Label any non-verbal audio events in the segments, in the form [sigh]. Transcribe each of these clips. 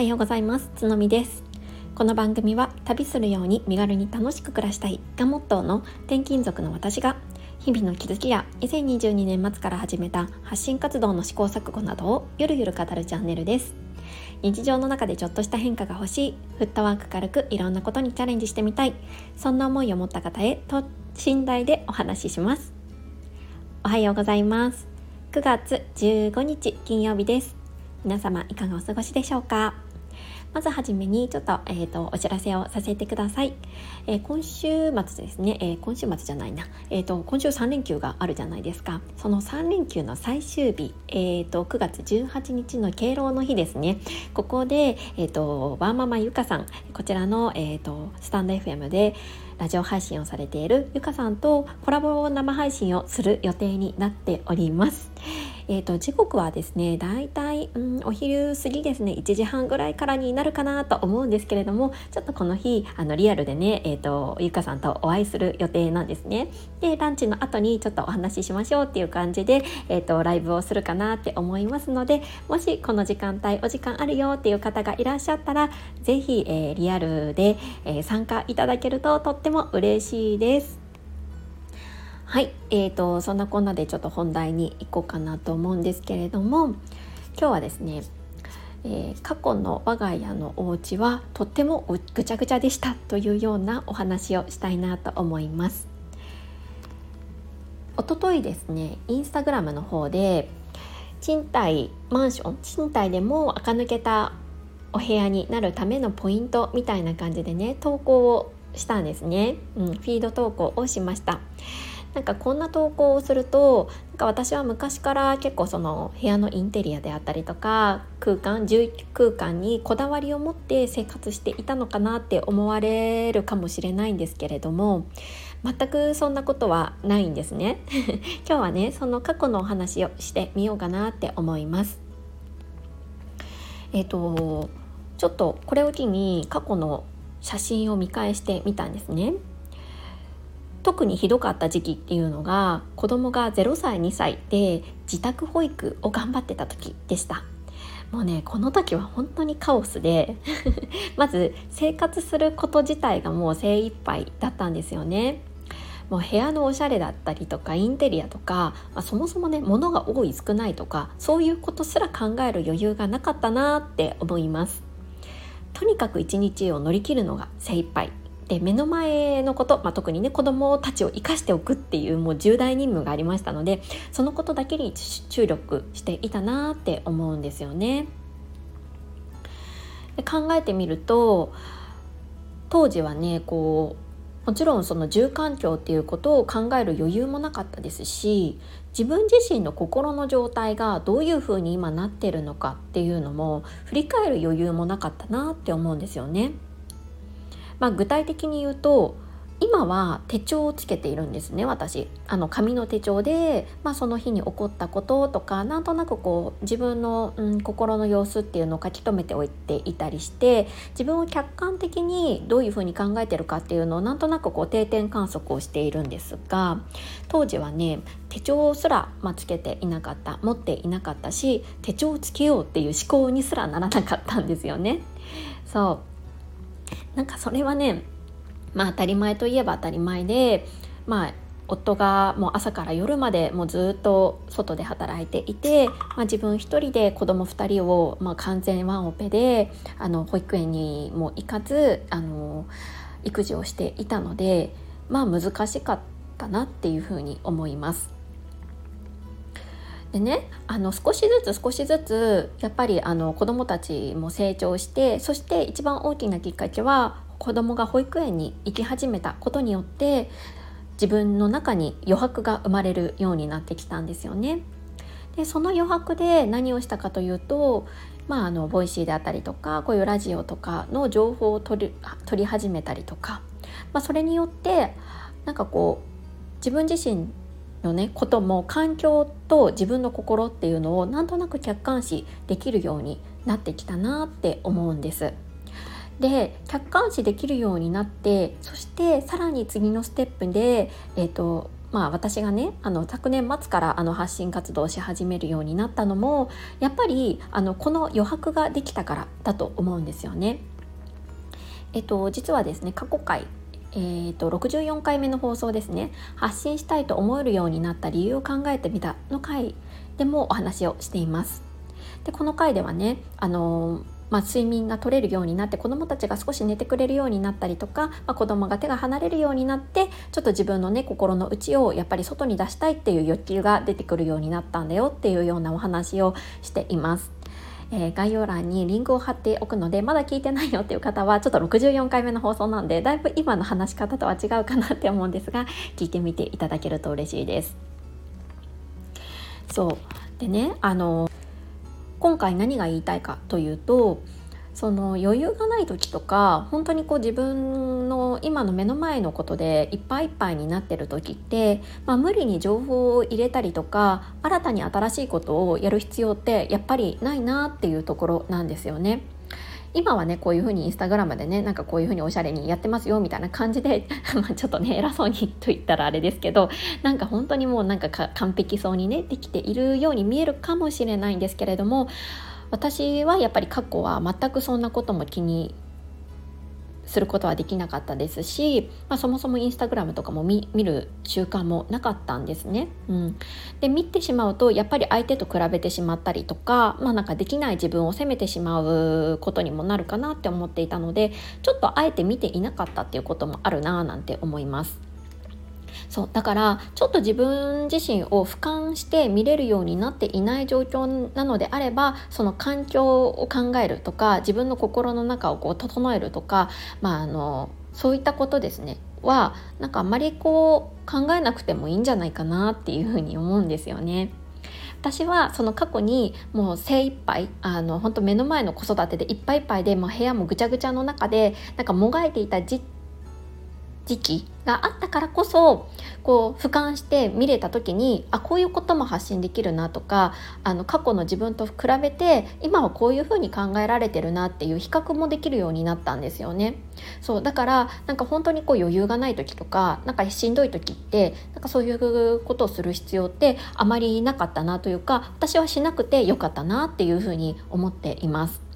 はようございます。つのみです。この番組は旅するように身軽に楽しく暮らしたいがモットーの転勤族の私が日々の気づきや2022年末から始めた発信活動の試行錯誤などをゆるゆる語るチャンネルです。日常の中でちょっとした変化が欲しいフットワーク軽くいろんなことにチャレンジしてみたいそんな思いを持った方へと信頼でお話しします。おはようございます。9月15日金曜日です。皆様いかがお過ごしでしょうか？まずはじめにちょっと,、えーと、お知らせをさせてください。えー、今週末ですね、えー、今週末じゃないな、えーと、今週3連休があるじゃないですか。その3連休の最終日、えーと、9月18日の敬老の日ですね。ここで、えー、とワーママゆかさん、こちらの、えー、とスタンド FM でラジオ配信をされているゆかさんとコラボ生配信をする予定になっております。えーと、時刻はですねだいたい、うん、お昼過ぎですね1時半ぐらいからになるかなと思うんですけれどもちょっとこの日あのリアルでね、えーと、ゆかさんとお会いする予定なんですね。でランチの後にちょっとお話ししましょうっていう感じで、えーと、ライブをするかなって思いますのでもしこの時間帯お時間あるよっていう方がいらっしゃったら是非、えー、リアルで、えー、参加いただけるととっても嬉しいです。はい、えーと、そんなこんなでちょっと本題に行こうかなと思うんですけれども今日はですね、えー、過去の我が家のお家はとってもぐちゃぐちゃでしたというようなお話をしたいなと思います。おとといですねインスタグラムの方で賃貸マンション賃貸でも垢抜けたお部屋になるためのポイントみたいな感じでね投稿をしたんですね、うん、フィード投稿をしましたなんかこんな投稿をするとなんか私は昔から結構その部屋のインテリアであったりとか空間住空間にこだわりを持って生活していたのかなって思われるかもしれないんですけれども全くそんなことはないんですね。[laughs] 今日はねその過去のお話をしてみようかなって思います。えっ、とちょっとこれを機に過去の写真を見返してみたんですね。特にひどかった時期っていうのが子供が0歳2歳で自宅保育を頑張ってた時でした。もうねこの時は本当にカオスで [laughs] まず生活すること自体がもう精一杯だったんですよね。もう部屋のおしゃれだったりとかインテリアとか、まあ、そもそもね物が多い少ないとかそういうことすら考える余裕がなかったなって思います。とにかく一日を乗り切るのが精一杯。で目の前のこと、まあ、特にね子どもたちを生かしておくっていうもう重大任務がありましたのでそのことだけに注力していたなって思うんですよね。で考えてみると当時はねこうもちろんその住環境っていうことを考える余裕もなかったですし自分自身の心の状態がどういうふうに今なってるのかっていうのも振り返る余裕もなかったなって思うんですよね。まあ、具体的に言うと今は手帳をつけているんですね私あの紙の手帳で、まあ、その日に起こったこととかなんとなくこう自分の、うん、心の様子っていうのを書き留めておいていたりして自分を客観的にどういうふうに考えてるかっていうのをなんとなくこう定点観測をしているんですが当時はね手帳すら、まあ、つけていなかった持っていなかったし手帳をつけようっていう思考にすらならなかったんですよね。そうなんかそれはねまあ当たり前といえば当たり前でまあ夫がもう朝から夜までもうずっと外で働いていて、まあ、自分一人で子供2人を、まあ、完全ワンオペであの保育園にも行かずあの育児をしていたのでまあ難しかったなっていうふうに思います。でねあの少しずつ少しずつやっぱりあの子どもたちも成長してそして一番大きなきっかけは子どもが保育園に行き始めたことによって自分の中に余白が生まれるようになってきたんですよね。でその余白で何をしたかというと、まあ、あの Voicy であったりとかこういうラジオとかの情報を取り取り始めたりとか、まあ、それによってなんかこう自分自身のねことも環境と自分の心っていうのをなんとなく客観視できるようになってきたなって思うんです。で客観視できるようになってそしてさらに次のステップで、えーとまあ私がねあの昨年末からあの発信活動をし始めるようになったのもやっぱりあのこの余白ができたからだと思うんですよね。えっと実はですね過去回えーと、64回目の放送ですね発信したいと思えるようになった理由を考えてみたの回でもお話をしていますでこの回ではねあのまあ、睡眠が取れるようになって子どもたちが少し寝てくれるようになったりとか、まあ、子どもが手が離れるようになってちょっと自分のね心の内をやっぱり外に出したいっていう欲求が出てくるようになったんだよっていうようなお話をしています。えー、概要欄にリンクを貼っておくのでまだ聞いてないよっていう方はちょっと64回目の放送なんでだいぶ今の話し方とは違うかなって思うんですが聞いてみていただけると嬉しいです。そうでねあの今回何が言いたいかというとその余裕がない時とか本当にこう自分の今の目の前のことでいっぱいいっぱいになってる時って、まあ、無理に情報を入れたりとか新たに新しいことをやる必要ってやっぱりないなっていうところなんですよね。今はねこういうふうにインスタグラムでねなんかこういうふうにおしゃれにやってますよみたいな感じで [laughs] まあちょっとね偉そうにと言ったらあれですけどなんか本当にもうなんか完璧そうにねできているように見えるかもしれないんですけれども私はやっぱり過去は全くそんなことも気にすることはできなかったですし、まあ、そもそもインスタグラムとかも見る習慣もなかったんですね。うん、で見てしまうとやっぱり相手と比べてしまったりとか,、まあ、なんかできない自分を責めてしまうことにもなるかなって思っていたのでちょっとあえて見ていなかったっていうこともあるななんて思います。そうだからちょっと自分自身を俯瞰して見れるようになっていない状況なのであればその環境を考えるとか自分の心の中をこう整えるとか、まあ、あのそういったことですねはなんかあんまりこう考えなくてもいいんじゃないかなっていうふうに思うんですよね。私はその過去にもう精一杯あの本当目の前の子育てでいっぱいいっぱいでもう部屋もぐちゃぐちゃの中でなんかもがいていた時時期があったからこそこう俯瞰して見れた時にあこういうことも発信できるなとかあの過去の自分と比べて今はこういうふうに考えられてるなっていう比較もできるようになったんですよね。そうだからなんか本当にこう余裕がない時とかなんかしんどい時ってなんかそういうことをする必要ってあまりなかったなというか私はしなくてよかったなっていうふうに思っています。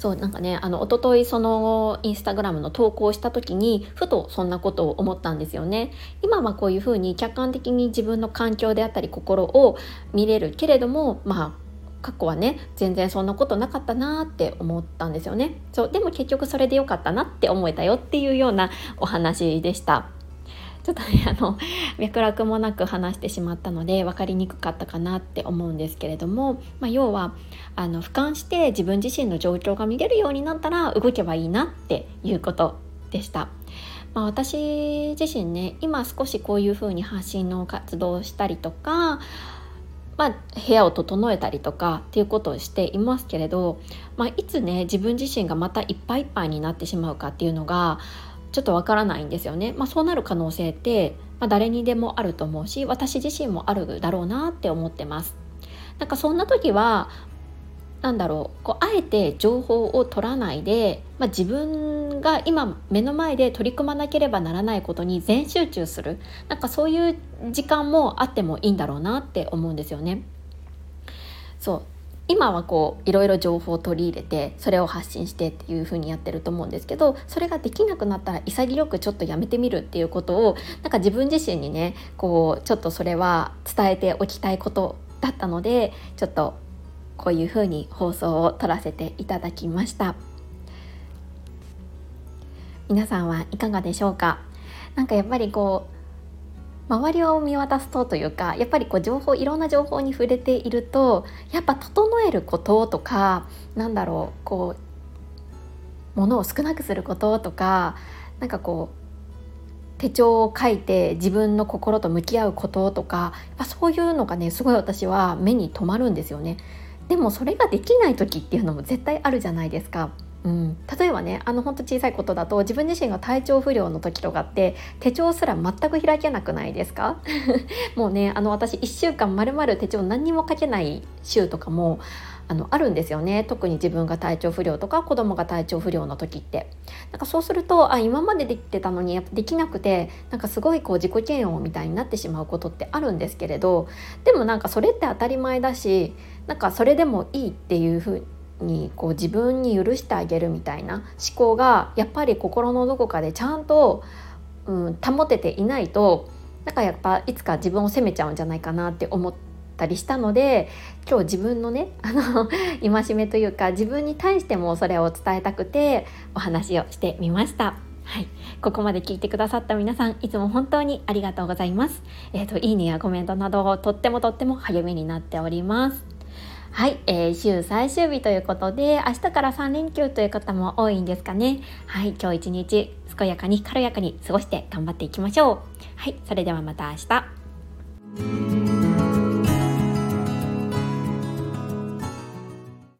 そうなんかねあの一昨日そのインスタグラムの投稿した時にふとそんなことを思ったんですよね。今はこういうふうに客観的に自分の環境であったり心を見れるけれどもまあ過去はね全然そんなことなかったなって思ったんですよね。そうでも結局それでよかったなって思えたよっていうようなお話でした。ちょっとねあの [laughs] 脈絡もなく話してしまったので分かりにくかったかなって思うんですけれども、まあ、要はあの俯瞰して自分自身の状況が見れるようになったら動けばいいなっていうことでした。まあ、私自身ね今少しこういうふうに発信の活動をしたりとかまあ、部屋を整えたりとかっていうことをしていますけれど、まあ、いつね自分自身がまたいっぱいいっぱいになってしまうかっていうのがちょっとわからないんですよね。まあ、そうなる可能性って、まあ、誰にでもあると思うし私自身もあるだろうなって思ってます。なんかそんな時はなんだろうこうあえて情報を取らないで、まあ、自分が今目の前で取り組まなければならないことに全集中するなんかそういう時間もあってもいいんだろうなって思うんですよね。そう今はこういろいろ情報を取り入れてそれを発信してっていう風にやってると思うんですけどそれができなくなったら潔くちょっとやめてみるっていうことをなんか自分自身にねこうちょっとそれは伝えておきたいことだったのでちょっとこういう風に放送を撮らせていただきました。皆さんはいかがでしょうか？なんかやっぱりこう周りを見渡すとというかやっぱりこう情報いろんな情報に触れているとやっぱ整えることとかなんだろうこう物を少なくすることとかなんかこう手帳を書いて自分の心と向き合うこととかやっぱそういうのがねすごい私は目に留まるんですよね。でもそれができない時っていうのも絶対あるじゃないですか。うん、例えばねあのほんと小さいことだと自分自身が体調不良の時とかって手帳すら全く開けなくないですか？[laughs] もうねあの私1週間まるまる手帳何にも書けない週とかもあのあるんですよね。特に自分が体調不良とか子供が体調不良の時って。なんかそうするとあ今までできてたのにやっぱできなくてなんかすごいこう自己嫌悪みたいになってしまうことってあるんですけれどでもなんかそれって当たり前だしなんかそれでもいいっていうふうににこう自分に許してあげるみたいな思考がやっぱり心のどこかでちゃんと、うん、保てていないとなんかやっぱいつか自分を責めちゃうんじゃないかなって思ったりしたので今日自分のね [laughs] あの戒めというか自分に対してもそれを伝えたくてお話をしてみました。はい、ここまで聞いてくださった皆さんいつも本当にありがとうございます。えっ、ー、といいねやコメントなどとってもとっても励みになっております。はい、えー、週最終日ということで明日から3連休という方も多いんですかね。はい今日一日健やかに軽やかに過ごして頑張っていきましょう。はいそれではまた明日。